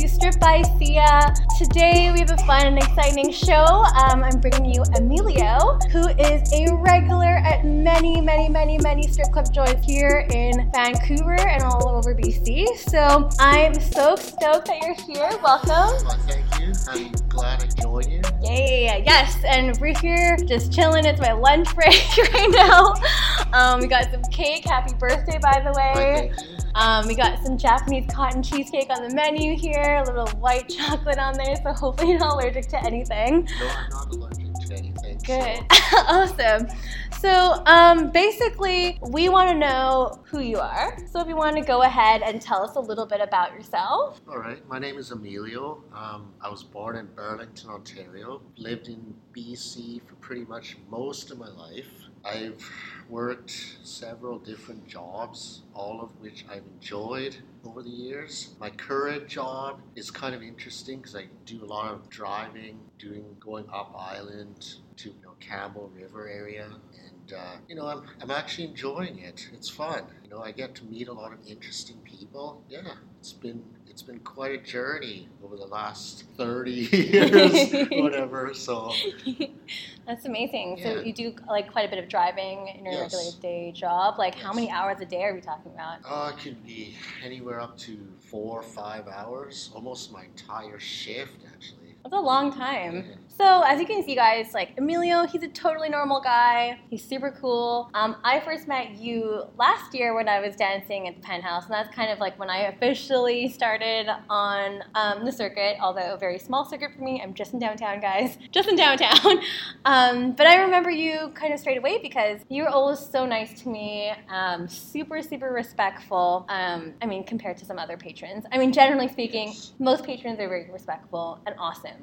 to Strip by Sia. Today we have a fun and exciting show. Um, I'm bringing you Emilio, who is a regular at many, many, many, many strip club joints here in Vancouver and all over BC. So I'm so stoked that you're here. Welcome. Well, thank you. I'm glad I joined you. Yay, yes, and we're here just chilling. It's my lunch break right now. Um, we got some cake. Happy birthday, by the way. Um, we got some Japanese cotton cheesecake on the menu here, a little white chocolate on there, so hopefully you're not allergic to anything. No, I'm not allergic to anything. Good. awesome. So, um, basically, we want to know who you are. So, if you want to go ahead and tell us a little bit about yourself. All right. My name is Emilio. Um, I was born in Burlington, Ontario. Lived in BC for pretty much most of my life. I've worked several different jobs, all of which I've enjoyed over the years. My current job is kind of interesting because I do a lot of driving, doing going up island to you know, Campbell River area, and uh, you know I'm, I'm actually enjoying it. It's fun. You know I get to meet a lot of interesting people. Yeah, it's been it's been quite a journey over the last 30 years, whatever. So That's amazing. So, you do like quite a bit of driving in your Yes. regular day job. Like, how many hours a day are we talking about? uh, it could be anywhere up to four or five hours, almost my entire shift actually. That's a long time. So as you can see, guys, like Emilio, he's a totally normal guy. He's super cool. Um, I first met you last year when I was dancing at the Penthouse, and that's kind of like when I officially started on um, the circuit. Although a very small circuit for me, I'm just in downtown, guys, just in downtown. Um, but I remember you kind of straight away because you were always so nice to me, um, super super respectful. Um, I mean, compared to some other patrons. I mean, generally speaking, most patrons are very respectful and awesome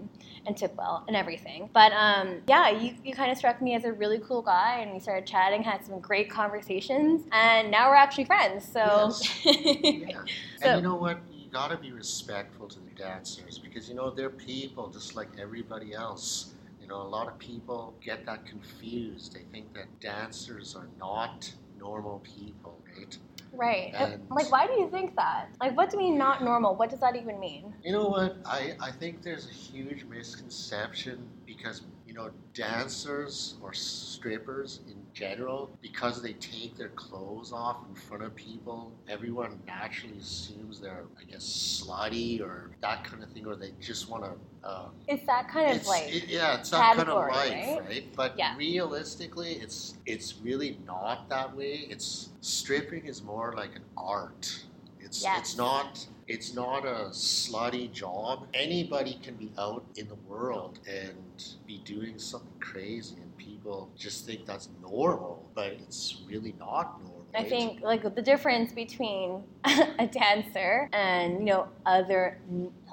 and tip well and everything. But um, yeah, you, you kind of struck me as a really cool guy, and we started chatting, had some great conversations, and now we're actually friends. So, Yeah. So- and you know what? You gotta be respectful to the dancers because you know they're people just like everybody else. You know, a lot of people get that confused. They think that dancers are not normal people, right? Right. And, And- like, why do you think that? Like, what do you mean not normal? What does that even mean? You know what? I, I think there's a huge misconception because, you know, dancers or strippers in general, because they take their clothes off in front of people, everyone naturally assumes they're, I guess, slutty or that kind of thing, or they just want to. Um, It's that kind of it's, like. it- yeah, it's that kind of life, right? right? But Yeah. realistically, it's it's really not that way. It's stripping is more like an art. It's Yes. it's not it's not a slutty job. Anybody can be out in the world and be doing something crazy, and people just think that's normal, but it's really not normal. I think like the difference between a dancer and you know other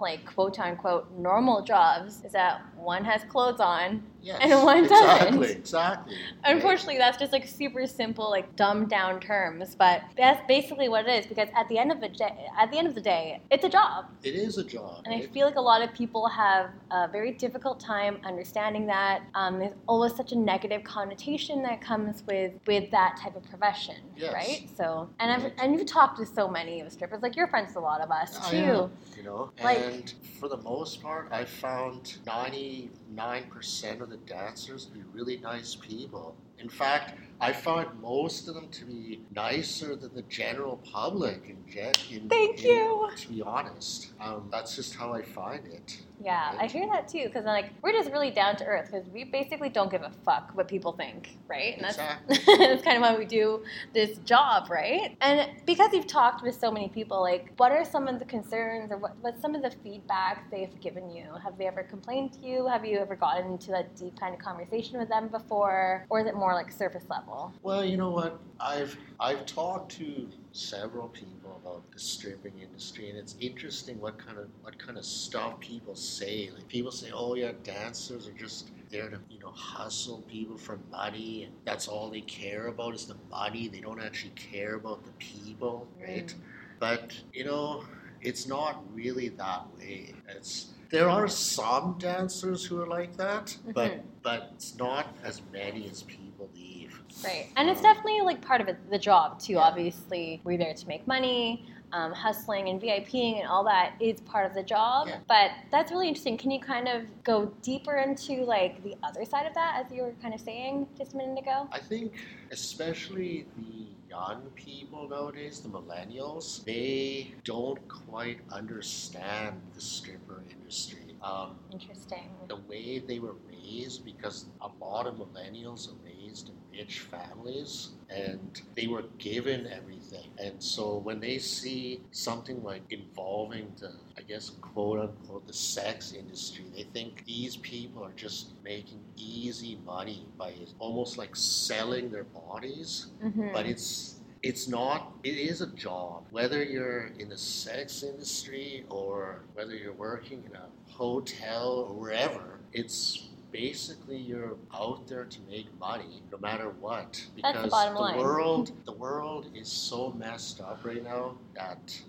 like quote unquote normal jobs is that one has clothes on yes, and one exactly, doesn't. Exactly. Unfortunately, that's just like super simple, like dumbed down terms, but that's basically what it is. Because at the end of the day, at the end of the day, it's a job, it is a job. and I feel like a lot of people have a very difficult time understanding that. Um, there's always such a negative connotation that comes with with that type of profession, Yes. right? So, and I've, and you've talked to so many of strippers, like you're friends with a lot of us too. you know, Like- and for the most part, I found 99% of the dancers to be really nice people. In fact, I find most of them to be nicer than the general public. In, gen- in, Thank in- you. To be honest, um, that's just how I find it. Yeah, I hear that too. Because like we're just really down to earth. Because we basically don't give a fuck what people think, right? And that's Exactly. that's kind of why we do this job, right? And because you've talked with so many people, like what are some of the concerns or what, what's some of the feedback they've given you? Have they ever complained to you? Have you ever gotten into that deep kind of conversation with them before, or is it more like surface level? Well, you know what? I've I've talked to several people about the stripping industry, and it's interesting what kind of what kind of stuff people say. Like people say, "Oh yeah, dancers are just there to you know hustle people for money, and that's all they care about is the money. They don't actually care about the people, right?" But you know, it's not really that way. It's there are some dancers who are like that, but but it's not as many as people believe. Right. And it's definitely like part of it, the job too. Yeah. Obviously, we're there to make money. Um, hustling and VIPing and all that is part of the job. Yeah. But that's really interesting. Can you kind of go deeper into like the other side of that, as you were kind of saying just a minute ago? I think, especially the young people nowadays, the millennials, they don't quite understand the stripper industry. Um, Interesting. the way they were raised, because a lot of millennials are raised in rich families and they were given everything. And so when they see something like involving the, I guess, quote unquote, the sex industry, they think these people are just making easy money by almost like selling their bodies Mhm. but it's it's not it is a job whether you're in the sex industry or whether you're working in a hotel or wherever it's basically you're out there to make money no matter what That's the because bottom line. world the world is so messed up right now that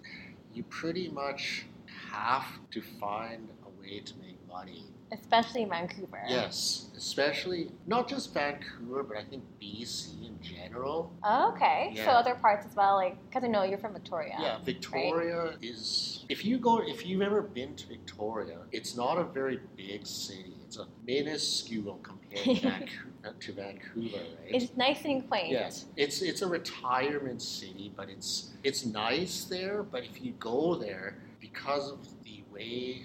you pretty much have to find a way to make money Especially in Vancouver. yes especially not just vancouver but i think bc in general Oh, okay. So other parts as well, like because I know you're from Victoria. Yeah, Victoria is. If you go, if you've ever been to Victoria, it's not a very big city. It's a minuscule compared to Vancouver, to Vancouver, right? It's nice and quaint. Yes, it's it's a retirement city, but it's it's nice there. But if you go there, because of the way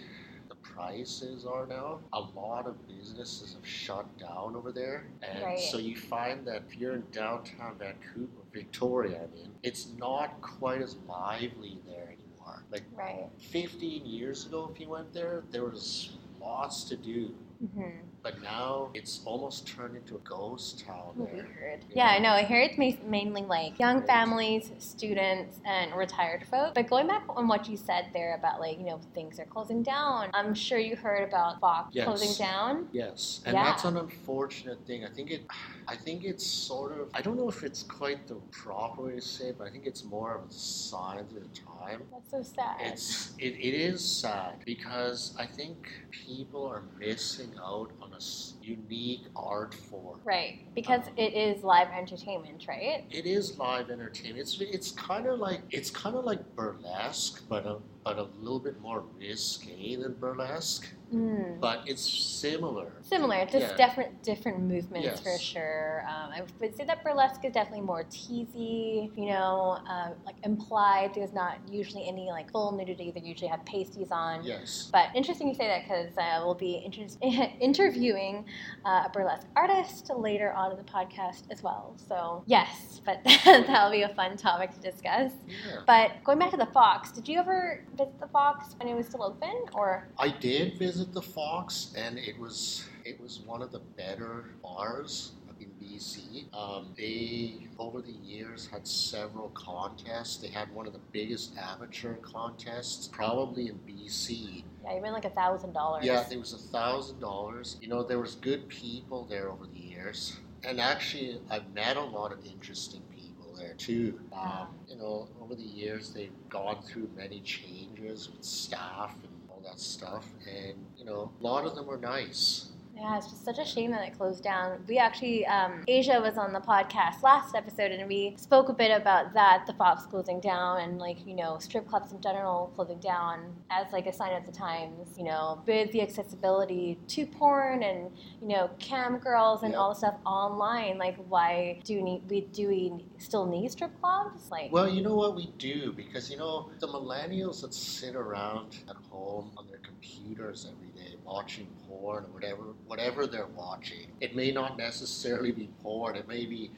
the prices are now, a lot of businesses have shut down over there, and Right. so you find that if you're in downtown Vancouver, Victoria, I mean, it's not quite as lively there anymore. Like Right. 15 years ago, if you went there, there was lots to do. Hmm But now it's almost turned into a ghost town. Weird. Yeah. I know. Here it's ma- mainly like young families, students, and retired folks. But going back on what you said there about like, you know, things are closing down, I'm sure you heard about Fox Yes. closing down. Yes, and Yeah. that's an unfortunate thing. I think it, I think it's sort of. I don't know if it's quite the proper way to say it, but I think it's more of a sign of the time. That's so sad. It's it, it is sad because I think people are missing out on unique art form. right. Because um, it is live entertainment, right? It is live entertainment. It's it's kind of like it's kind of like burlesque, but a but a little bit more risque than burlesque. Mm. But it's similar. Similar, just Yeah. different different movements Yes. for sure. Um, I would say that burlesque is definitely more teasy, you know, uh, like implied. There's not usually any like full nudity. They usually have pasties on. Yes. But interesting you say that because uh, we'll be inter- interviewing uh, a burlesque artist later on in the podcast as well. So yes, but that'll be a fun topic to discuss. Yeah. But going back to the Fox, did you ever visit the Fox when it was still open, or I did visit the Fox, and it was it was one of the better bars in BC. Um, they over the years had several contests. They had one of the biggest amateur contests, probably in BC. yeah, even like a thousand dollars? Yeah, it was a thousand dollars. You know, there was good people there over the years, and actually, I've met a lot of interesting people there too. Um, you know, over the years, they've gone through many changes with staff and all that stuff, and you know, a lot of them were nice. Yeah, it's just such a shame that it closed down. We actually, um, Asia was on the podcast last episode, and we spoke a bit about that, the Fox closing down, and like you know, strip clubs in general closing down as like a sign of the times. You know, with the accessibility to porn and you know, cam girls and Yeah. all the stuff online. Like, why do we need, we do we still need strip clubs? Like, Well, you know what we do because you know the millennials that sit around at home on their computers every day watching porn or whatever, whatever they're watching. It may not necessarily be porn. It may be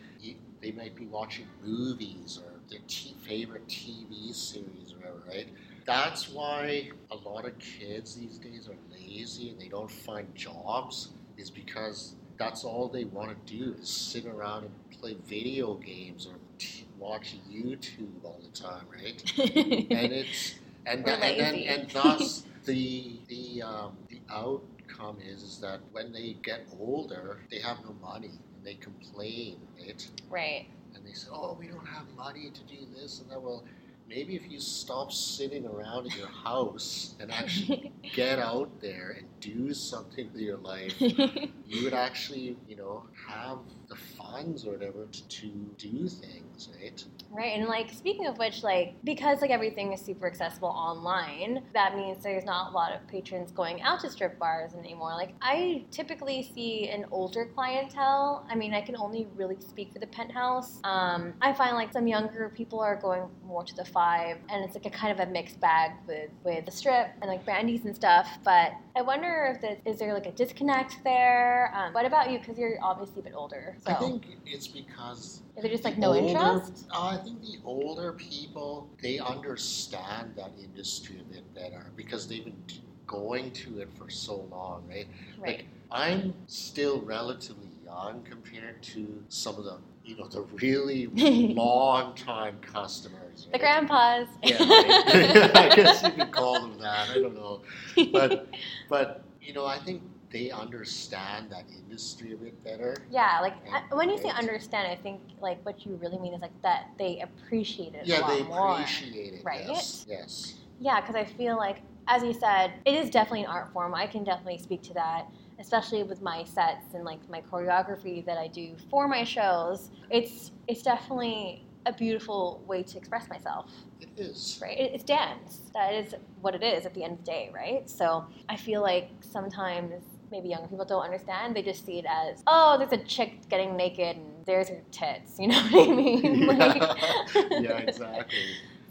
they might be watching movies or their t- favorite TV series or whatever, right? That's why a lot of kids these days are lazy and they don't find jobs. Is because that's all they want to do is sit around and play video games or t- watch YouTube all the time, right? and it's and and, then, and thus the the um, the outcome is is that when they get older, they have no money and they complain, right? right. And they say, "Oh, we don't have money to do this and that." Well, maybe if you stop sitting around in your house and actually get out there and do something with your life, you would actually, you know, have the funds or whatever to, to do things, right? Right, and like speaking of which, like because like everything is super accessible online, that means there's not a lot of patrons going out to strip bars anymore. Like I typically see an older clientele. I mean, I can only really speak for the penthouse. Um, I find like some younger people are going more to the five, and it's like a kind of a mixed bag with with the strip and like Brandi's and stuff. But I wonder if the, is there like a disconnect there? Um, what about you? Because you're obviously a bit older. So I think it's because is there just like no older- interest? Uh, I think the older people they understand that industry a bit better because they've been going to it for so long, right? Right. I'm still relatively young compared to some of the you know the really long time customers. The grandpas. Yeah, right. I guess you could call them that. I don't know, but but you know I think they understand that industry a bit better. yeah, like I- when you say understand, I think like what you really mean is like that they appreciate it a Yeah, lot they more. appreciate it. right? Yes. Yes. Yeah, because I feel like, as you said, it is definitely an art form. I can definitely speak to that, especially with my sets and like my choreography that I do for my shows. It's it's definitely a beautiful way to express myself. It is. right? It- It's dance. That is what it is at the end of the day, right? So I feel like sometimes maybe younger people don't understand. They just see it as, oh, there's a chick getting naked and there's her tits. You know what I mean? Like- yeah, exactly.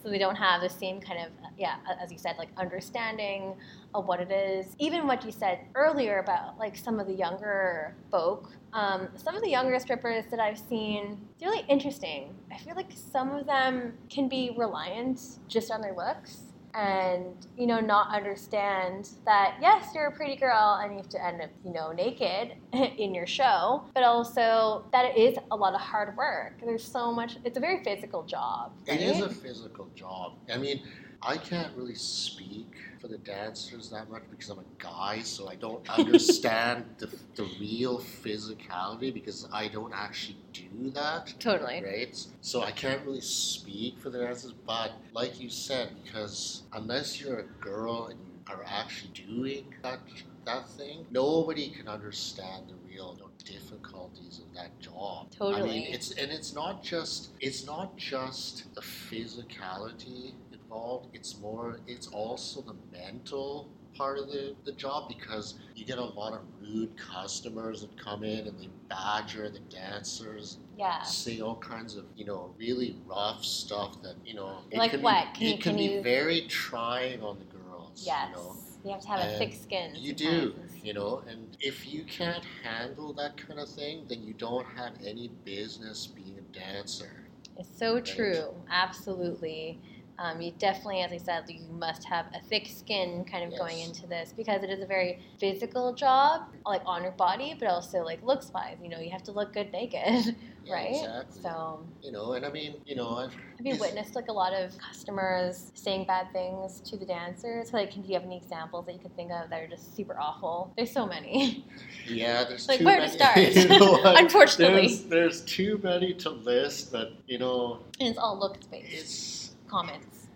so they don't have the same kind of, yeah, as you said, like understanding of what it is. Even what you said earlier about like some of the younger folk, um, some of the younger strippers that I've seen, it's really interesting. I feel like some of them can be reliant just on their looks. And you know, not understand that yes, you're a pretty girl and you have to end up, you know, naked in your show, but also that it is a lot of hard work. There's so much. It's a very physical job. It is a physical job. I mean, I can't really speak for the dancers that much because I'm a guy, so I don't understand the, the real physicality because I don't actually do that. Totally. Right? So I can't really speak for the dancers, but like you said, because unless you're a girl and you are actually doing that that thing, nobody can understand the real difficulties of that job. Totally. I mean, it's and it's not just it's not just the physicality involved. It's more. It's also the mental part of the, the job because you get a lot of rude customers that come in and they badger the dancers Yeah. say all kinds of you know really rough stuff that you know it Like can what? be, Can you- it can, can be you- very trying on the girls Yes. you know You have to have a thick skin. you do you know and if you can't handle that kind of thing then you don't have any business being a dancer It's so Right. true. Absolutely. Um, you definitely, as I said, you must have a thick skin kind of going into this because it is a very physical job, like on your body, but also like looks wise. You know, you have to look good naked, Yeah, right? exactly So, you know and i mean you know i've have you witnessed like a lot of customers saying bad things to the dancers? Like, can do you have any examples that you could think of that are just super awful? There's so many. yeah there's Like, too where to start? you know? Unfortunately. there's, there's too many to list but you know and it's all looks based it's comments.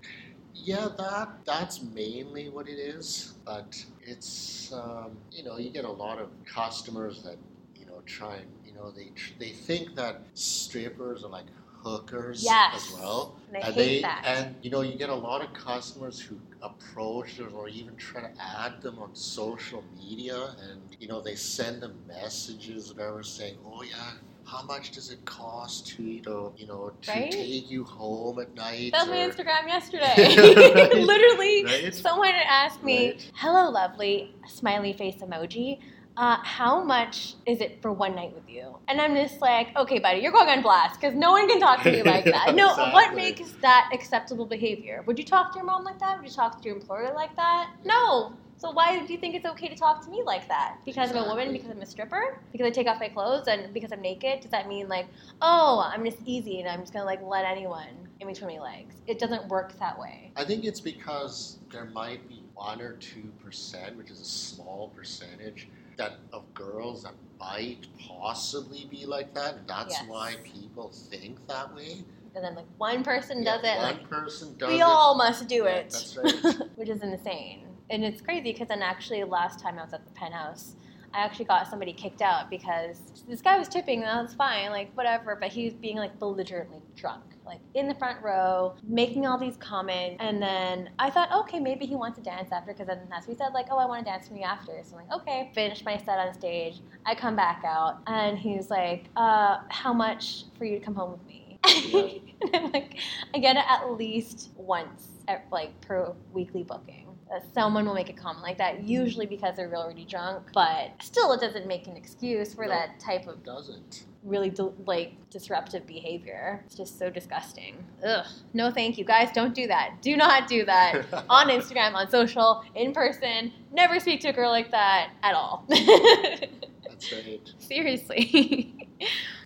Yeah, that that's mainly what it is. But it's um, you know you get a lot of customers that you know try and you know they tr- they think that strippers are like hookers Yes. as well. And I and hate they that. and you know you get a lot of customers who approach or even try to add them on social media and you know they send them messages whatever saying oh yeah how much does it cost to you know you know to Right? take you home at night That was my Instagram yesterday. Right. Literally, Right? someone asked me. "Hello, lovely," smiley face emoji. Uh, how much is it for one night with you? And I'm just like, okay, buddy, you're going on blast because no one can talk to me like that. No, what makes that acceptable behavior? Would you talk to your mom like that? Would you talk to your employer like that? No. So why do you think it's okay to talk to me like that? Because I'm a woman? Because I'm a stripper? Because I take off my clothes and because I'm naked? Does that mean like, oh, I'm just easy and I'm just gonna like let anyone in between my legs? It doesn't work that way. I think it's because there might be one or two percent, which is a small percentage, that of girls that might possibly be like that, and that's Yes. why people think that way. And then like one person Yeah, does it, One like person does we it. all must do Yeah, it. that's right. Which is insane. And it's crazy because then actually last time I was at the penthouse, I actually got somebody kicked out because this guy was tipping and that was fine, like whatever, but he was being like belligerently drunk, like in the front row, making all these comments. And then I thought, okay, maybe he wants to dance after because then that's what he said, like, oh, I want to dance with you after. So I'm like, okay, finish my set on stage. I come back out and he's like, uh, how much for you to come home with me? and I'm like, I get it at least once, at, like per weekly booking. That someone will make a comment like that, usually because they're already drunk, but still, it doesn't make an excuse for No. that type of doesn't. really di- like disruptive behavior. It's just so disgusting. Ugh. No, thank you, guys. Don't do that. Do not do that on Instagram, on social, in person. Never speak to a girl like that at all. That's right. Seriously.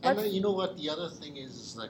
And then, you know what? The other thing is, is like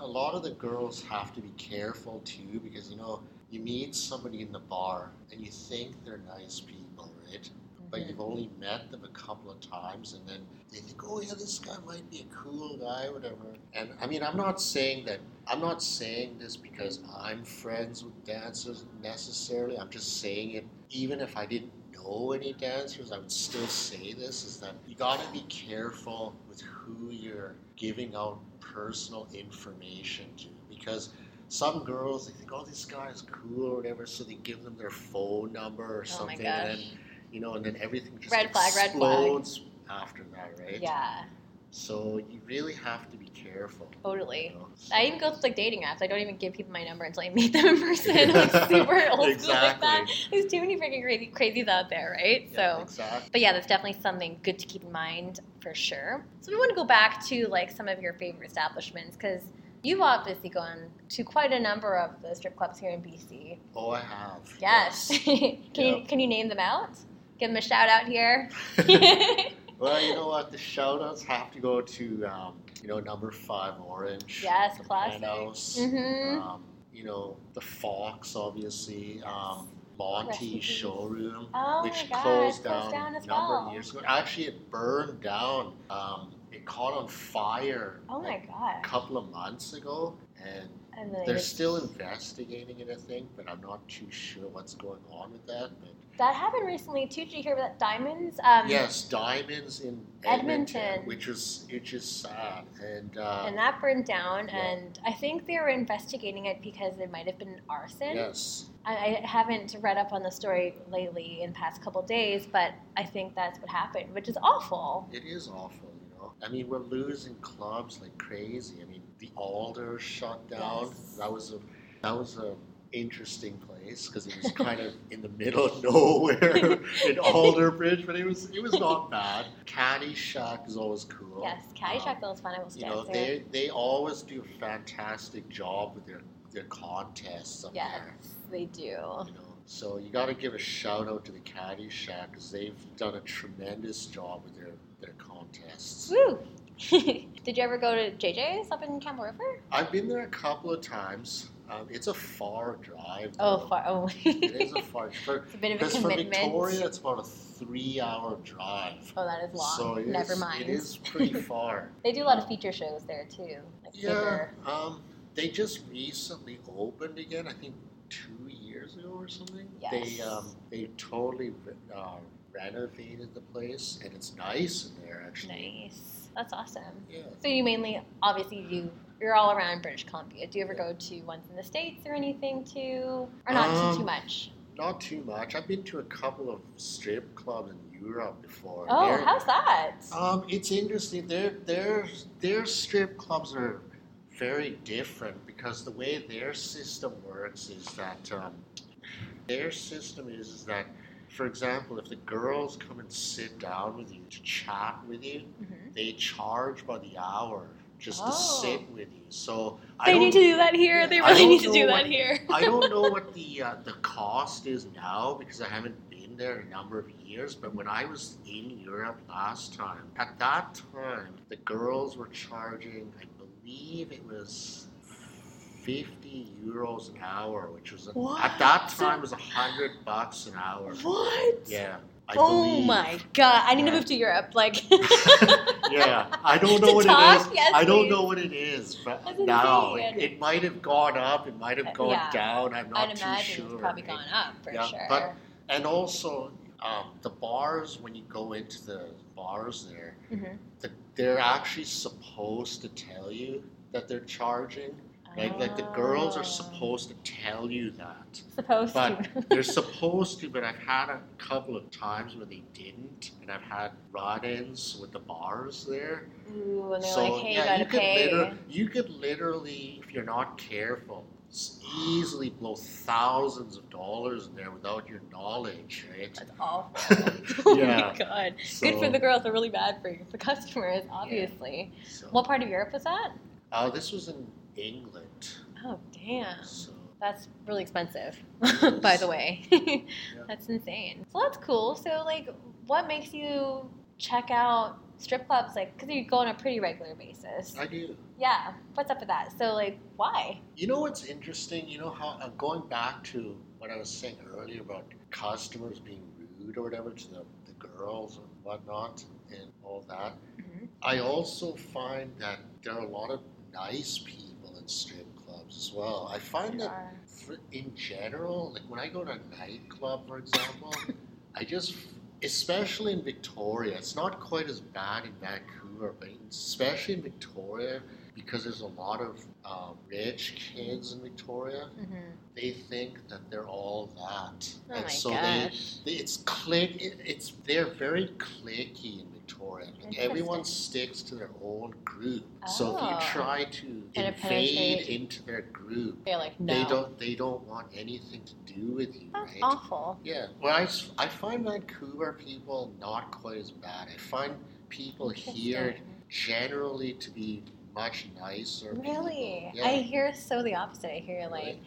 a lot of the girls have to be careful too because you know you meet somebody in the bar and you think they're nice people, right? But mm-hmm. you've only met them a couple of times, and then they think, "Oh yeah, this guy might be a cool guy, whatever." And I mean, I'm not saying that. I'm not saying this because I'm friends with dancers necessarily. I'm just saying it. Even if I didn't know any dancers, I would still say this: is that you got to be careful with who you're giving out personal information to, because some girls they think, "Oh, this guy's cool" or whatever, so they give them their phone number or Oh something, and then you know, and then everything just Red flag, red flag. explodes after that, right? Yeah, So you really have to be careful. totally. you know? I even go to like dating apps. I don't even give people my number until I meet them in person. like super old school like that. There's too many freaking crazy crazies out there, right? Yeah, so exactly. But yeah, that's definitely something good to keep in mind for sure. So we want to go back to like some of your favorite establishments because you've obviously gone to quite a number of the strip clubs here in BC. Oh, I have. Yes. can you can you name them out? Give them a shout out here. Well, you know what? The shout outs have to go to, um, you know, number five Orange. Yes, classic. Penthouse, Mhm. Um, you know, the Fox, obviously. Um, Monty. Showroom, Oh which God, closed closed down, down a number well. of years ago. Actually, it burned down. Um, it caught on fire oh my like, a couple of months ago, and And they're it's- still investigating it, I think, but I'm not too sure what's going on with that. But that happened recently too. Did you hear about diamonds? Um, yes, diamonds in Edmonton. Edmonton, which was which is sad, and uh, And that burned down, Yeah. and I think they were investigating it because it might have been arson. yes, I, I haven't read up on the story lately in the past couple days, but I think that's what happened, which is awful. it is awful. I mean, we're losing clubs like crazy. I mean, the Alder shut down. Yes. That was a that was a interesting place because it was kind of in the middle of nowhere in Alderbridge, but it was it was not bad. Caddy Shack is always cool. Yes, Caddyshack Um, was fun. I was you know, they they always do a fantastic job with their their contests up yes, there. they do. You know, so you got to give a shout out to the Caddy Shack because they've done a tremendous job with their their contests. Woo! Did you ever go to JJ's up in Campbell River? I've been there a couple of times. Um, it's a far drive. Oh, far. Oh, It is a far. For, it's a bit of a because from. Victoria, it's about a three-hour drive. oh, that is long. So Never is- mind. It is pretty far. They do a lot of feature shows there too. Like Yeah, um, they just recently opened again. I think two years ago or something. They Yes. um, they totally uh, renovated the place, and it's nice in there actually. Nice. That's awesome. Yeah. So you mainly, obviously, you you're all around British Columbia. Do you ever go to ones in the states or anything too, or not too too Um, much? Not too much. I've been to a couple of strip clubs in Europe before. Oh, They're- how's that? Um, it's interesting. Their their their strip clubs are very different because the way their system works is that um, their system is, is that, for example, if the girls come and sit down with you to chat with you, Mhm. they charge by the hour just to Oh. sit with you. So They need to do that here. They really need to do what- that here. I don't know what the uh, the cost is now because I haven't been there in a number of years. But when I was in Europe last time, at that time, the girls were charging, I believe it was. 50 euros an hour, which was What? at that time was a hundred bucks an hour. What? Yeah, I oh believe. my god! I need to move to Europe. Like, yeah, I don't know what talk? it is. Yes, I don't please. know what it is, but That's now it, it might have gone up. It might Uh, have gone yeah. down. I'm not I'd too imagine sure. it's probably gone up for Yeah, sure. but- And also, um, the bars when you go into the bars there, Mhm. the, they're actually supposed to tell you that they're charging. Like, like the girls are supposed to tell you that. supposed But to. they're supposed to, but I've had a couple of times where they didn't, and I've had rod-ins with the bars there. Ooh, and they're so like, hey, yeah, you you could pay. liter- you could literally, if you're not careful, easily blow thousands of dollars in there without your knowledge, right? That's awful. oh Yeah. my god. So, Good for the girls, but really bad for the customers, obviously. So, What part of Europe was that? uh, this was in England, Oh, damn. so That's really expensive, by the way. That's insane. So that's cool. So, like, what makes you check out strip clubs? Like, because you go on a pretty regular basis. I do. Yeah. What's up with that? So, like, why? You know what's interesting? You know how I'm going back to what I was saying earlier about customers being rude or whatever to the, the girls and whatnot and all that. Mhm. I also find that there are a lot of nice people strip clubs as well. I find that are. in general, like when I go to a nightclub, for example, I just, especially in Victoria, it's not quite as bad in Vancouver, but especially in Victoria, because there's a lot of um, rich kids in Victoria, Mhm. they think that they're all that, Oh and so they, they, it's click, it, it's they're very clicky in Victoria. Like everyone sticks to their own group, so if you Oh. try to Kinda invade into their group, They're like, no. they don't they don't want anything to do with you, That's right? awful. Yeah. Well, I, I find Vancouver people not quite as bad. I find people here generally to be much nicer. Really? people. I hear so the opposite. I hear like Really?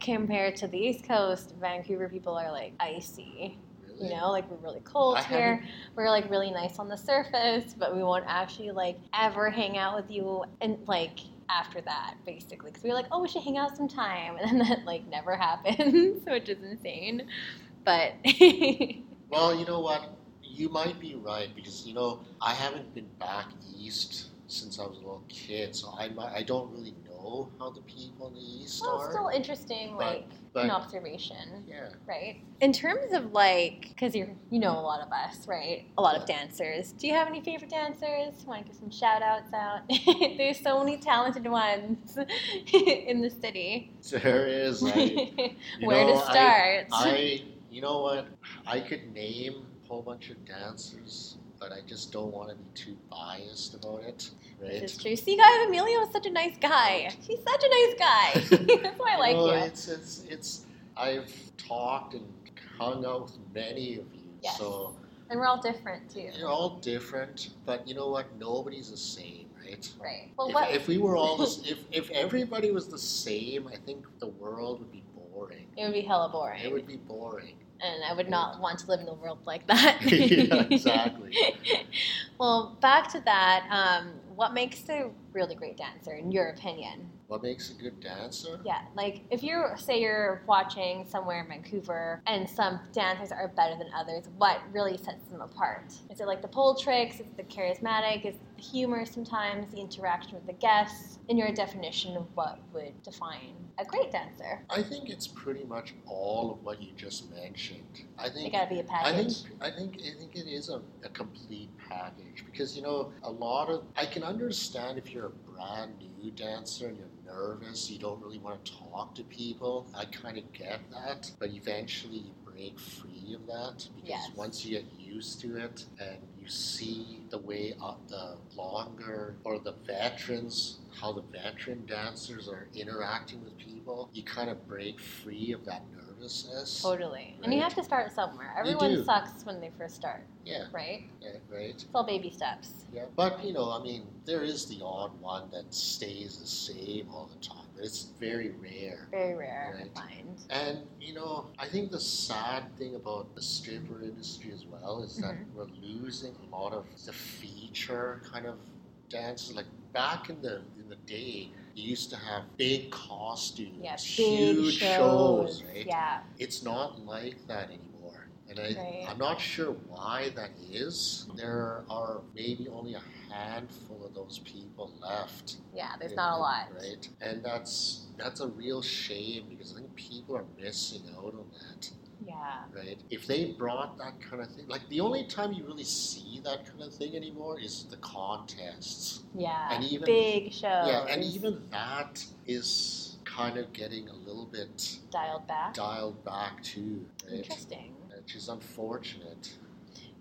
compared to the East Coast, Vancouver people are like icy. Really? You know, like we're really cold I here. haven't- We're like really nice on the surface, but we won't actually like ever hang out with you and like after that, basically, because we were like, oh, we should hang out sometime, and then that like never happens, which is insane. But Well, you know what? You might be right because you know I haven't been back east since I was a little kid, so I might, I don't really know how the people in the east well, are. still interesting, But- like but an observation. yeah, right? In terms of like, because you you know a lot of us, right? A lot of dancers. Do you have any favorite dancers? Want to give some shout outs out? There's so many talented ones in the city. there is. I, Where know, to start? I, you know what? I could name a whole bunch of dancers, but I just don't want to be too biased about it, right? This is true. See, guys, Emilio is such a nice guy. He's such a nice guy. That's why I like. Know, you. It's, it's, it's, I've talked and hung out with many of you, Yes. so And we're all different too, you're all different, but you know what? Nobody's the same, right? right? Well, if, what? if we were all this, if, if everybody was the same, I think the world would be boring. it would be hella boring, It would be boring. And I would not want to live in a world like that. yeah, exactly. Well, back to that. Um, what makes a really great dancer, in your opinion? What makes a good dancer? Yeah, like if you say you're watching somewhere in Vancouver and some dancers are better than others, what really sets them apart? Is it like the pole tricks? Is it the charismatic? Is it the humor sometimes? The interaction with the guests? In your definition of what would define a great dancer? I think it's pretty much all of what you just mentioned. I think gotta be a I think package. I think I think it is a, a complete package because you know a lot of I can understand if you're a brand new dancer and you're nervous, you don't really want to talk to people. I kind of get that, but eventually you break free of that because Yes. once you get used to it and you see the way up the longer or the veterans how the veteran dancers are interacting with people, you kind of break free of that nervousness. Totally. And you have to start somewhere. Everyone sucks when they first start, Yeah, right? yeah, right. It's all baby steps. Yeah, but you know, I mean, there is the odd one that stays the same all the time, but it's very rare. Very rare, Right. I find. And you know, I think the sad thing about the stripper industry as well is that Mhm. we're losing a lot of the feature kind of dances. Like back in the in the day, you used to have big costumes, Yeah, big huge shows. right? Yeah. It's not like that anymore. And I, Right. I'm not sure why that is. There are maybe only a handful of those people left. Yeah, there's not a lot. Right? And that's that's a real shame because I think people are missing out on that. Yeah. right? If they brought that kind of thing, like the only time you really see that kind of thing anymore is the contests. Yeah. And even- big shows. Yeah, and even that is kind of getting a little bit dialed back. dialed back too, right? Interesting. Which is unfortunate.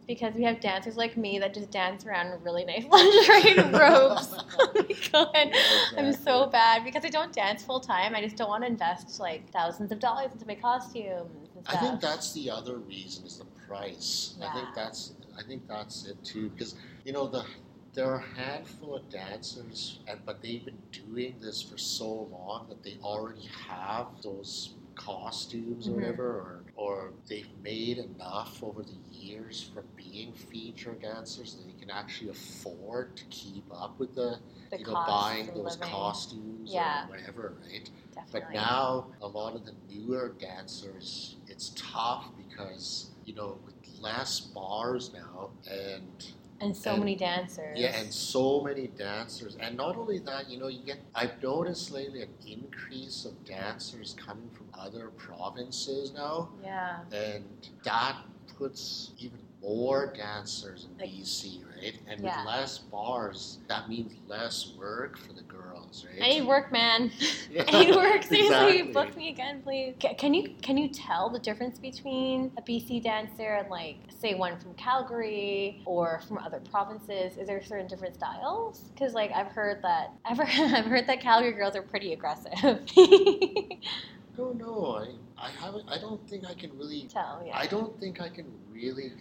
Because we have dancers like me that just dance around in really nice lingerie and robes. oh my god. I'm so bad because I don't dance full time. I just don't want to invest like thousands of dollars into my costumes and I stuff. think that's the other reason is the price. I think that's I think that's it too because you know the there are a handful of dancers and but they've been doing this for so long that they already have those costumes or Mhm. whatever or or they've made enough over the years from being feature dancers that they can actually afford to keep up with the, the you know buying those living. costumes Yeah. or whatever right. But now a lot of the newer dancers, it's tough because you know with less bars now, and and so and- many dancers. yeah, and so many dancers, and not only that, you know, you get. I've noticed lately an increase of dancers coming from other provinces now, yeah. and that puts even more dancers in Like- BC, right? And Yeah. with less bars, that means less work for the girls, right? I need work, man. Yeah, I need work. Seriously, exactly. book me again, please. Ca- Can you can you tell the difference between a BC dancer and like say one from Calgary or from other provinces? Is there certain different styles? Because like I've heard that I've heard, I've heard that Calgary girls are pretty aggressive. No, oh, no, I, I haven't. I don't think I can really. tell, yeah. I don't think I can really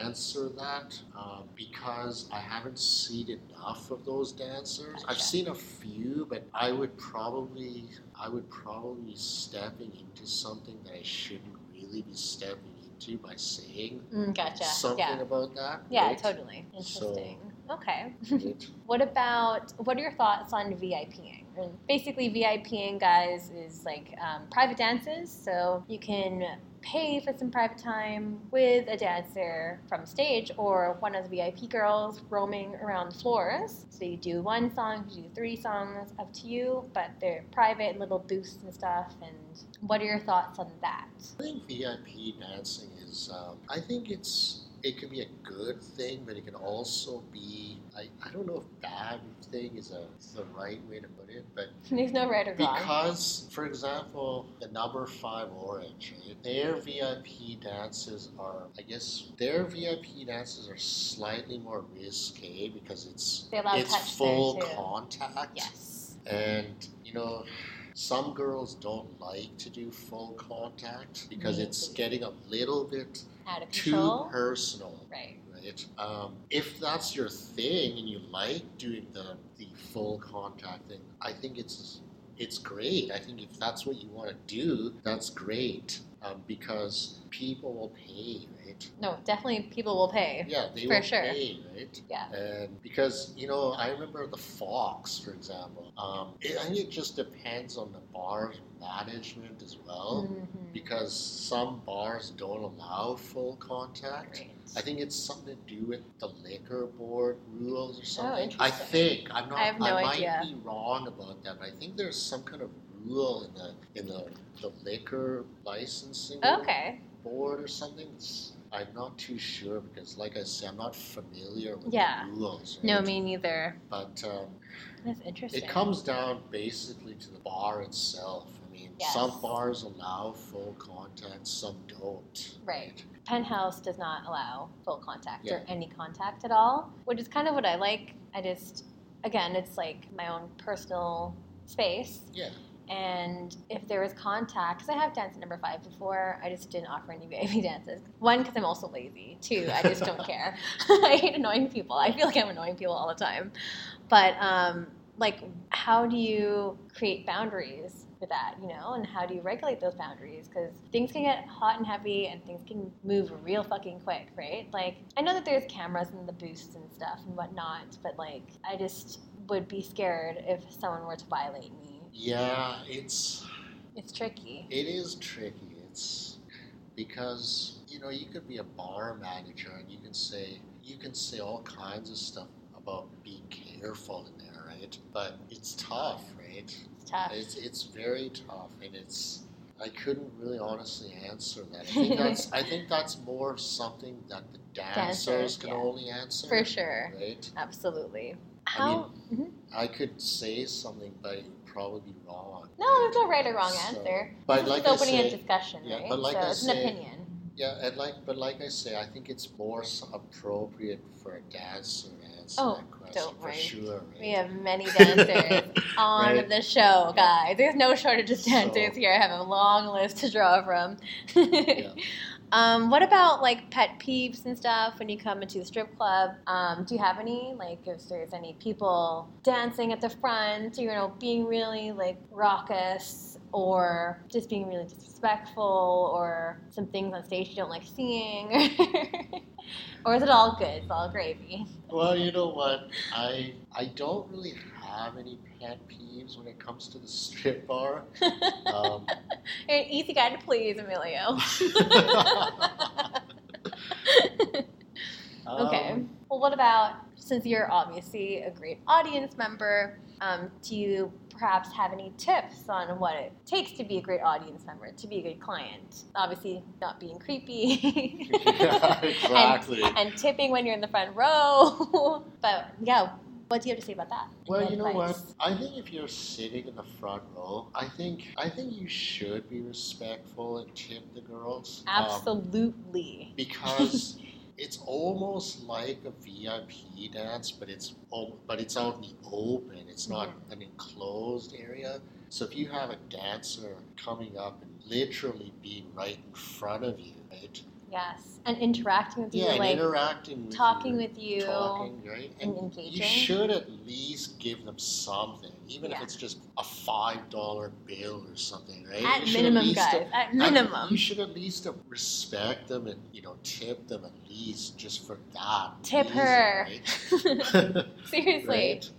answer that um, because I haven't seen enough of those dancers. I've seen a few, but I would probably, I would probably be stepping into something that I shouldn't really be stepping into by saying Mm, gotcha. something yeah. about that. Yeah, right? totally. So- Interesting. okay. What about what are your thoughts on VIPing? And basically, VIPing, guys, is like um, private dances. So you can pay for some private time with a dancer from stage or one of the VIP girls roaming around the floors. So you do one song, you do three songs, up to you, but they're private, little booths and stuff. And what are your thoughts on that? I think VIP dancing is. Um, I think it's. It can be a good thing, but it can also be. I, I don't know if bad thing is a is the right way to put it, but There's no right or wrong. Because, for example, the number five orange, right? their VIP dances are, I guess, their VIP dances are slightly more risque because it's They allow it's full contact, Yes. and you know. Some girls don't like to do full contact because it's getting a little bit Of too personal right. right? Um, if that's your thing and you like doing the, the full contact thing, I think it's it's great. I think if that's what you want to do, that's great um, because people will pay, right? No, definitely people will pay. Yeah, they For will sure. pay, right? Yeah. And because you know, I remember the Fox, for example. Um, it, I think it just depends on the bar management as well, Mhm. because some bars don't allow full contact. Great. I think it's something to do with the liquor board rules or something. I Oh, interesting. think I'm not. I have no I might idea. be wrong about that, but I think there's some kind of rule in the in the, the liquor licensing Okay. board or something. It's, I'm not too sure because, like I said, I'm not familiar with Yeah. the rules. Right? No, me neither. But um, That's interesting. it comes down basically to the bar itself. I mean, Yes. some bars allow full contact, some don't. Right. Penthouse does not allow full contact Yeah. or any contact at all, which is kind of what I like. I just, again, it's like my own personal space. Yeah. And if there was contact, because I have danced at number five before, I just didn't offer any baby dances. One, because I'm also lazy. Two, I just don't care. I hate annoying people. I feel like I'm annoying people all the time. But um, like, how do you create boundaries with that, you know? And how do you regulate those boundaries? Because things can get hot and heavy, and things can move real fucking quick, right? Like, I know that there's cameras and the booths and stuff and whatnot, but like, I just would be scared if someone were to violate me. Yeah, it's It's tricky. It is tricky. It's because you know you could be a bar manager and you can say you can say all kinds of stuff about being careful in there, right? But it's tough, right? It's tough. It's it's very tough, and it's I couldn't really honestly answer that. I think that's I think that's more something that the dancers, Dancers, can yeah. only answer. For sure. Right? Absolutely. I How? Mhm. I could say something, but probably be wrong. No, there's no right or wrong So- answer. but this like just I opening a discussion, yeah, right? but like so I it's say- an opinion. Yeah, and like, but like I say, I think it's more appropriate for a dancer to answer Oh, that question don't worry. sure. Right? We have many dancers on Right. the show, guys. There's no shortage of So- dancers here. I have a long list to draw from. Yeah. Um, what about like pet peeves and stuff when you come into the strip club? Um, do you have any? Like, if there's any people dancing at the front, you know, being really like raucous, or just being really disrespectful, or some things on stage you don't like seeing, or is it all good? It's all gravy. Well, you know what? I I don't really have any pet peeves when it comes to the strip bar. Um, You're an easy guy to please, Emilio. okay. um, Well, what about since you're obviously a great audience member? Um, do you perhaps have any tips on what it takes to be a great audience member, to be a good client? Obviously, not being creepy. yeah, exactly. and, and tipping when you're in the front row. but yeah, what do you have to say about that? Well, Any you know what? I think if you're sitting in the front row, I think I think you should be respectful and tip the girls. Um, Absolutely. because it's almost like a VIP dance, but it's but it's out in the open. It's not mm-hmm. an enclosed area. So if you have a dancer coming up and literally being right in front of you, right? Yes. And interacting with you, Yeah, like interacting with talking you, with you. talking, right? and And engaging. you should at least give them something, even Yeah. if it's just a five dollar bill or something, right? At minimum, least- guys. At at- minimum. you should at least respect them and you know tip them at least just for that. Tip reason, her. right? Seriously. Right?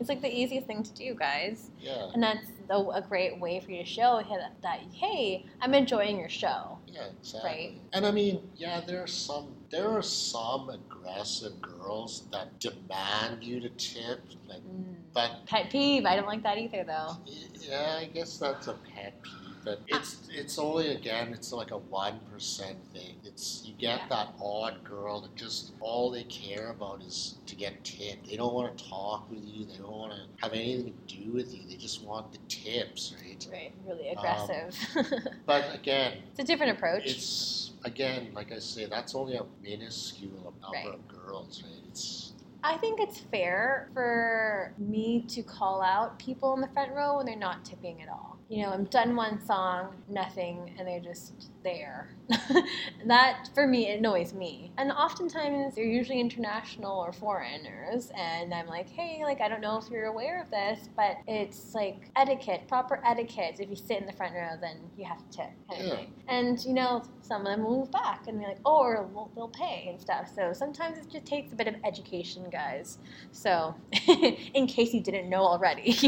It's like the easiest thing to do, guys. Yeah, And that's a, a great way for you to show that, that, hey, I'm enjoying your show. yeah, exactly. Right. And I mean, yeah, there are some there are some aggressive girls that demand you to tip, like, Mm. but Pet peeve. I don't like that either, though. Yeah, I guess that's a pet peeve, but it's it's only again it's like a one percent thing. It's you get Yeah. that odd girl that just all they care about is to get tipped. They don't want to talk with you. They don't want to have anything to do with you. They just want the tips, right? Right. Really Um, aggressive. But again, it's a different approach. it's again like I say, that's only a minuscule number Right. of girls, right? It's I think it's fair for me to call out people in the front row when they're not tipping at all. You know, I'm done one song, nothing, and they're just there. that, for me, annoys me. And oftentimes, they're usually international or foreigners, and I'm like, hey, like, I don't know if you're aware of this, but it's like etiquette, proper etiquette. If you sit in the front row, then you have to tip, kind Yeah. of thing. And, you know, some of them will move back and be like, oh, or they'll pay and stuff. So sometimes it just takes a bit of education, guys. So, in case you didn't know already,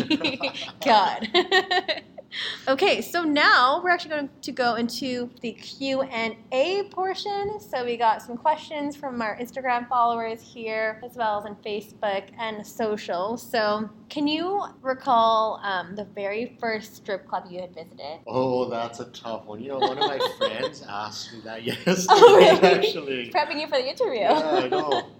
God. Okay, so now we're actually going to go into the Q and A portion. So we got some questions from our Instagram followers here, as well as on Facebook and social. So, can you recall um, the very first strip club you had visited? oh, that's a tough one. You know, one of my friends asked me that yesterday. Oh, really? Actually, Prepping you for the interview. Yeah, I know.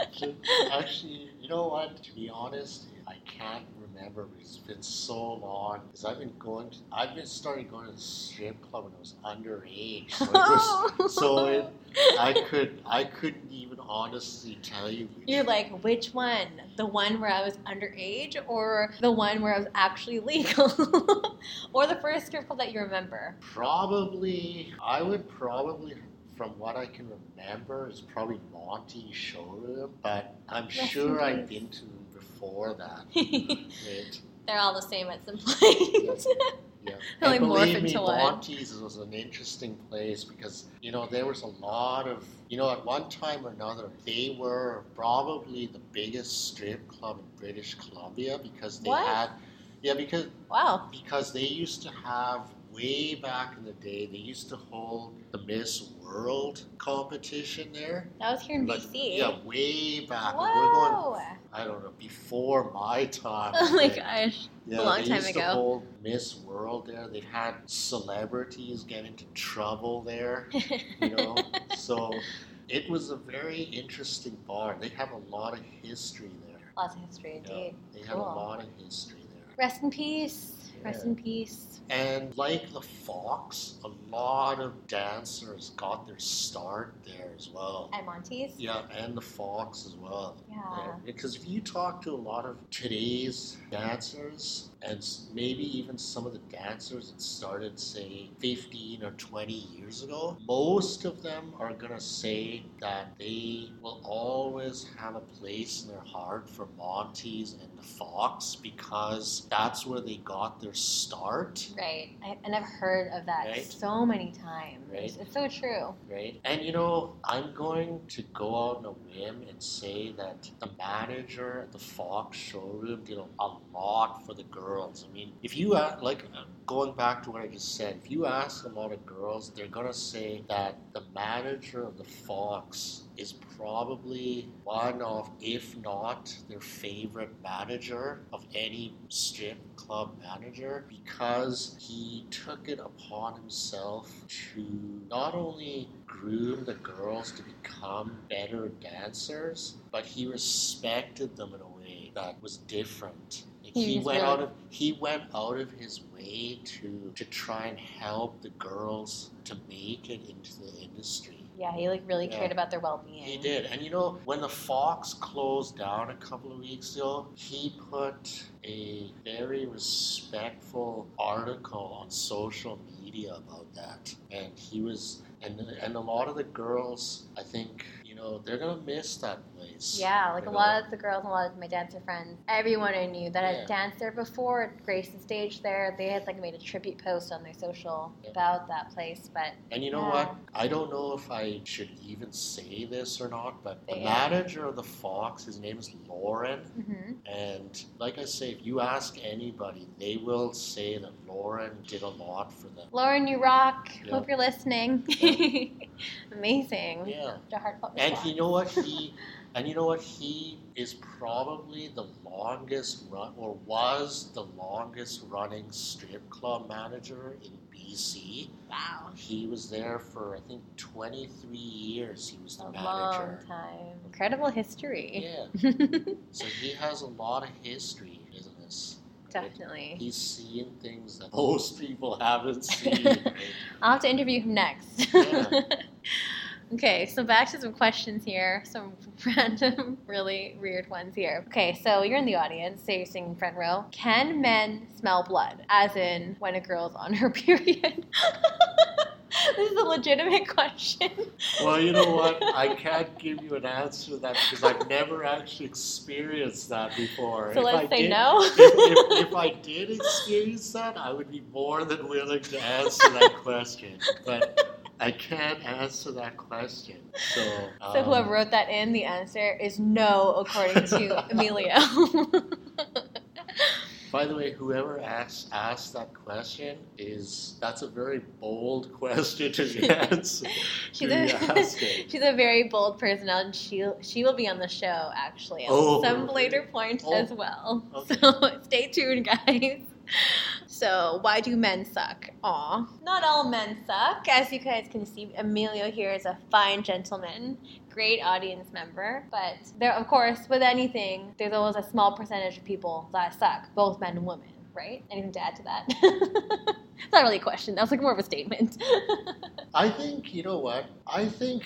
Actually, you know what? To be honest, I can't remember. It's been so long because I've been going. To, I've been starting going to the strip club when I was underage. So, it was, oh. so it, I could I couldn't even honestly tell you. You're like, which one? The one where I was underage or the one where I was actually legal? or the first strip club that you remember? probably I would probably. From what I can remember, is probably Monty showroom, but I'm in sure I've been to before that. They're all the same at some point. Yeah. Only and believe me. Monty's was an interesting place because, you know, there was a lot of, you know, at one time or another, they were probably the biggest strip club in British Columbia because they What? had, yeah, because wow. because they used to have way back in the day, they used to hold the Miss World competition there. That was here in Like, BC. Yeah, way back. Whoa. We're going, I don't know, before my time. Oh my gosh. Yeah, a long time ago. they time used to hold Miss World there. They've had celebrities get into trouble there, you know. so it was a very interesting bar. They have a lot of history there. Lots of history Yeah, indeed. they have Cool. a lot of history there. Rest in peace. Rest in peace. And like the Fox, a lot of dancers got their start there as well. At Monty's. Yeah, and the Fox as well. Yeah. Because if you talk to a lot of today's dancers, and maybe even some of the dancers that started, say, 15 or 20 years ago, most of them are going to say that they will always have a place in their heart for Monty's and the Fox because that's where they got their start. Right. I, and I've heard of that Right. so many times. Right. It's so true. right? And you know, I'm going to go out on a whim and say that the manager at the Fox showroom did a, a lot for the girls. I mean, if you uh, like uh, going back to what I just said, if you ask a lot of girls, they're gonna say that the manager of the Fox is probably one of, if not their favorite manager of any strip club manager because he took it upon himself to not only groom the girls to become better dancers, but he respected them in a way that was different. He He went really- out of he went out of his way to to try and help the girls to make it into the industry. Yeah, he like really Yeah. cared about their well-being. He did. And you know, when the Fox closed down a couple of weeks ago, he put a very respectful article on social media about that. And he was and and a lot of the girls, I think, know, they're gonna miss that place. Yeah, like a lot of the girls and a lot of my dancer friends, everyone I knew that Yeah. had danced there before, graced the stage there, they had like made a tribute post on their social Yeah. about that place. But And you know Yeah. what? I don't know if I should even say this or not, but the Yeah. manager of the Fox, his name is Lauren. mhm. And like I say, if you ask anybody, they will say that Lauren did a lot for them. Lauren, you rock. Yeah. Hope you're listening. Amazing. Yeah. And you know what he and you know what he is probably the longest run or was the longest running strip club manager in BC. Wow. He was there for I think 23 years. He was the A manager. long time. Incredible history. Yeah. So he has a lot of history, Definitely. He's seeing things that most people haven't seen. right? I'll have to interview him next. Yeah. okay, so back to some questions here. Some random, really weird ones here. Okay, so you're in the audience, say you're sitting in front row. Can men smell blood? As in when a girl's on her period? this is a legitimate question. Well, you know what? I can't give you an answer to that because I've never actually experienced that before. So If let's I say did- no. If, if, if I did experience that, I would be more than willing to answer that question. But I can't answer that question. So, So um, whoever wrote that in, the answer is no, according to Emilio. By the way, whoever asked asked that question is that's a very bold question to answer. She's a, she's a very bold person, and she she will be on the show actually at Oh, some later point Oh, as well. okay. So stay tuned, guys. So why do men suck? Aw, not all men suck. As you guys can see, Emilio here is a fine gentleman, great audience member. But there, of course, with anything, there's always a small percentage of people that suck, both men and women. Right? Anything to add to that? it's not really a question. That was like more of a statement. I think you know what I think,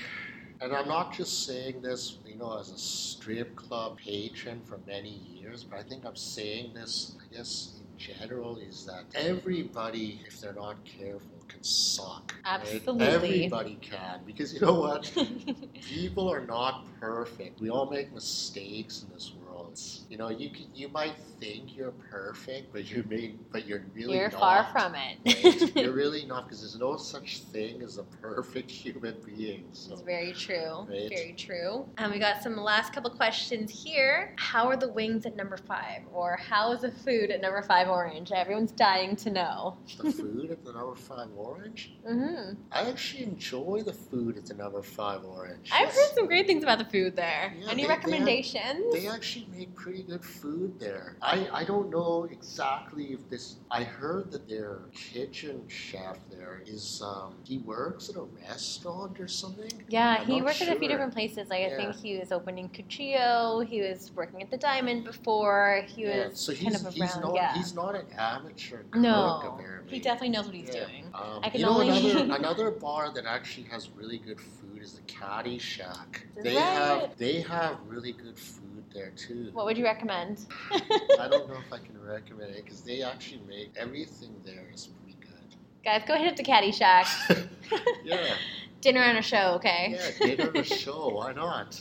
and I'm not just saying this, you know, as a strip club patron for many years, but I think I'm saying this, I guess, general, is that everybody, if they're not careful, can suck. right? Absolutely. Everybody can, because you know what? People are not perfect. We all make mistakes in this world. It's you know you can, you might think you're perfect, but you're being, but you're really You're not. far from right? it. You're really not because there's no such thing as a perfect human being. So It's very true. Right. Very true. And we got some last couple questions here. How are the wings at number five? Or how is the food at number five orange? Everyone's dying to know. the food at the number five orange. Mm-hmm. I actually enjoy the food at the number five orange. I've It's- heard some great things about the food there. Yeah, Any they- they are- recommendations? They actually make pretty good food there. I, I don't know exactly if this. I heard that their kitchen chef there is um, he works at a restaurant or something. yeah, I'm he not worked at a few different places. Like I think he was opening Cuchillo. He was working at the Diamond before. He Yeah, was so kind he's, of he's around. not yeah. he's not an amateur cook no, apparently. he definitely knows what he's Yeah. doing. Um, I can you know only- another another bar that actually has really good food is the Caddy Shack. Is They that have they have really good food there too. What would you recommend? I don't know if I can recommend it because they actually make everything there is pretty good. Guys, go hit up the Caddy Shack. yeah, Dinner and a show, okay? yeah, dinner or show, why not?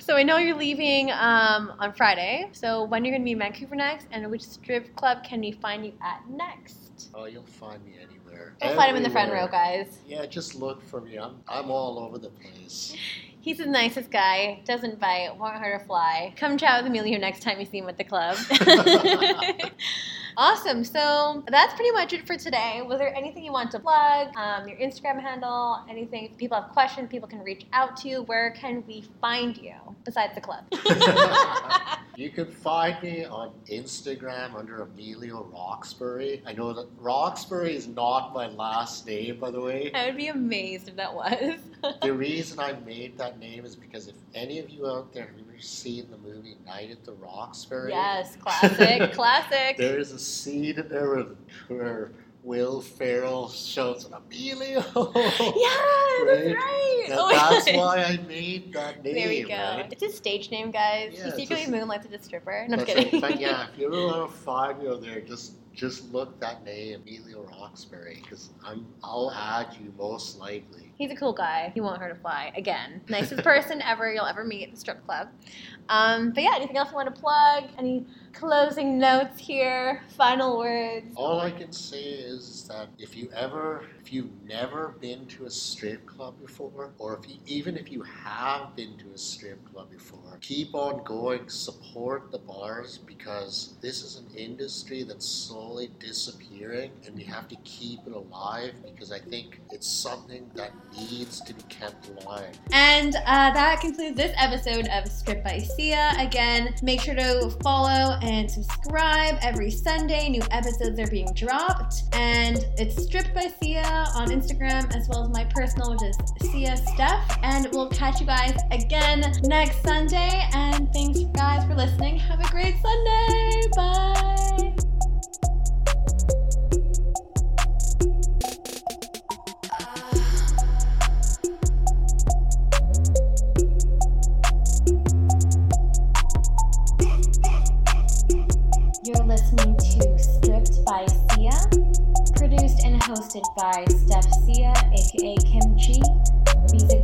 So I know you're leaving um, on Friday. So when you're going to be in Vancouver next, and which strip club can we find you at next? Oh, you'll find me anywhere. You'll find him in the front row, guys. Yeah, just look for me. I'm I'm all over the place. He's the nicest guy. Doesn't bite. Won't hurt a fly. Come chat with Emilio next time you see him at the club. awesome. So that's pretty much it for today. Was there anything you want to plug? Um, your Instagram handle? Anything? If people have questions, people can reach out to you. Where can we find you besides the club? You can find me on Instagram under Emilio Roxbury. I know that Roxbury is not my last name, by the way. I would be amazed if that was. the reason I made that name is because if any of you out there ever seen the movie Night at the Roxbury, yes, classic, classic. there is a scene in there where, Will Ferrell shouts an Emilio. Yeah, that's Right? right. That- Oh that's why I made that name. There we go. right? It's his stage name, guys. Yeah, he secretly moonlights as a stripper. No, I'm kidding. right. But yeah, if you ever want to find me out there, just just look that name, Emilio Roxbury, because I'm I'll add you most likely. He's a cool guy. He won't hurt a fly. Again, nicest person ever you'll ever meet at the strip club. Um, but yeah, anything else you want to plug? Any closing notes here? Final words? All I can say is that if you ever, if you've never been to a strip club before, or if you, even if you have been to a strip club before, keep on going, support the bars because this is an industry that's slowly disappearing, and we have to keep it alive because I think it's something that needs to be kept alive. And uh, that concludes this episode of Stripped by Sia. Again, make sure to follow and subscribe every Sunday. New episodes are being dropped. And it's Stripped by Sia on Instagram as well as my personal, which is Sia Steph. And we'll catch you guys again next Sunday. And thanks, guys, for listening. Have a great Sunday. Bye. by Steph Sia, aka Kimchi. Music